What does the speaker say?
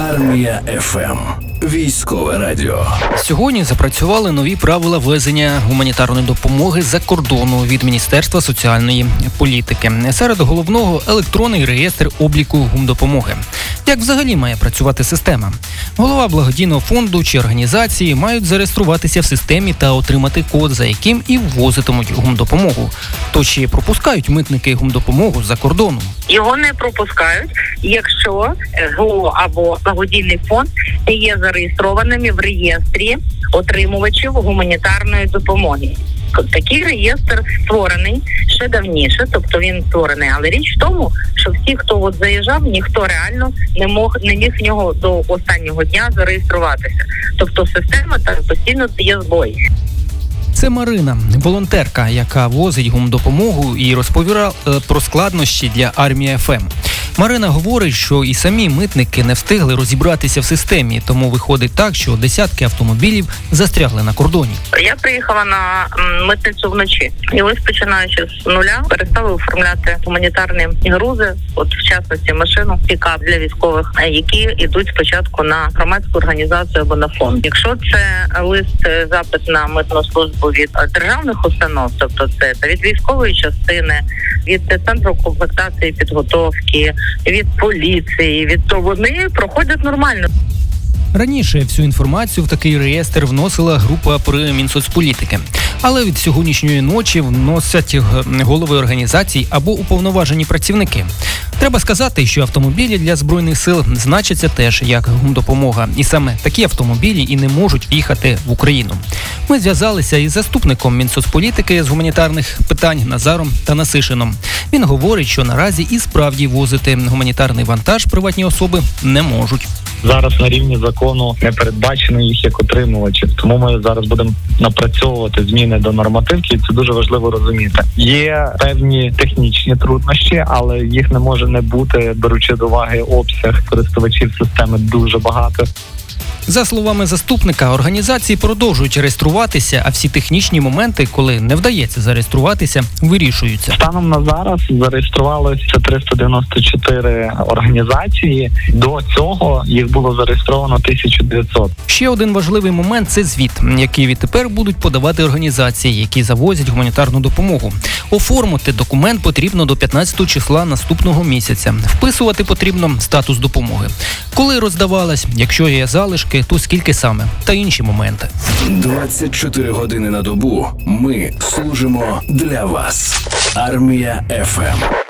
Армія ФМ. Військове радіо. Сьогодні запрацювали нові правила везення гуманітарної допомоги за кордону від Міністерства соціальної політики. Серед головного електронний реєстр обліку гумдопомоги. Як взагалі має працювати система? Голова благодійного фонду чи організації мають зареєструватися в системі та отримати код, за яким і ввозитимуть гумдопомогу. То чи пропускають митники гумдопомогу за кордону? Його не пропускають, якщо ГО або благодійний фонд не є зареєстрованими в реєстрі отримувачів гуманітарної допомоги. Такий реєстр створений ще давніше, тобто він створений. Але річ в тому, що всі, хто от заїжджав, ніхто реально не мог не міг в нього до останнього дня зареєструватися. Тобто система так постійно є збої. Це Марина, волонтерка, яка возить гумдопомогу і розповіла е, про складнощі для армії ФМ. Марина говорить, що і самі митники не встигли розібратися в системі, тому виходить так, що десятки автомобілів застрягли на кордоні. Я приїхала на митницю вночі, і ось починаючи з нуля, перестали оформляти гуманітарні грузи, от в частності машину пікап для військових, е, які йдуть спочатку на громадську організацію або на фонд. Якщо це лист е, запит на митну службу від е, державних установ, тобто це від військової частини, від центру комплектації підготовки, від поліції, від то вони проходять нормально. Раніше всю інформацію в такий реєстр вносила група при Мінсоцполітики. Але від сьогоднішньої ночі вносять голови організацій або уповноважені працівники. Треба сказати, що автомобілі для збройних сил значаться теж як гумдопомога, і саме такі автомобілі і не можуть в'їхати в Україну. Ми зв'язалися із заступником Мінсоцполітики з гуманітарних питань Назаром Танасишином. Він говорить, що наразі і справді возити гуманітарний вантаж приватні особи не можуть. зараз на рівні закону не передбачено їх як отримувачів. Тому ми зараз будемо напрацьовувати зміни до нормативки. і Це дуже важливо розуміти. Є певні технічні труднощі, але їх не може не бути, беручи до уваги обсяг користувачів системи дуже багато. За словами заступника, організації продовжують реєструватися, а всі технічні моменти, коли не вдається зареєструватися, вирішуються. Станом на зараз зареєструвалося 394 організації. До цього їх було зареєстровано 1900. Ще один важливий момент це звіт, який відтепер будуть подавати організації, які завозять гуманітарну допомогу. Оформити документ потрібно до 15 числа наступного місяця. Вписувати потрібно статус допомоги. Коли роздавалась, якщо є залишки, то скільки саме та інші моменти. 24 години на добу. Ми служимо для вас. Армія ФМ.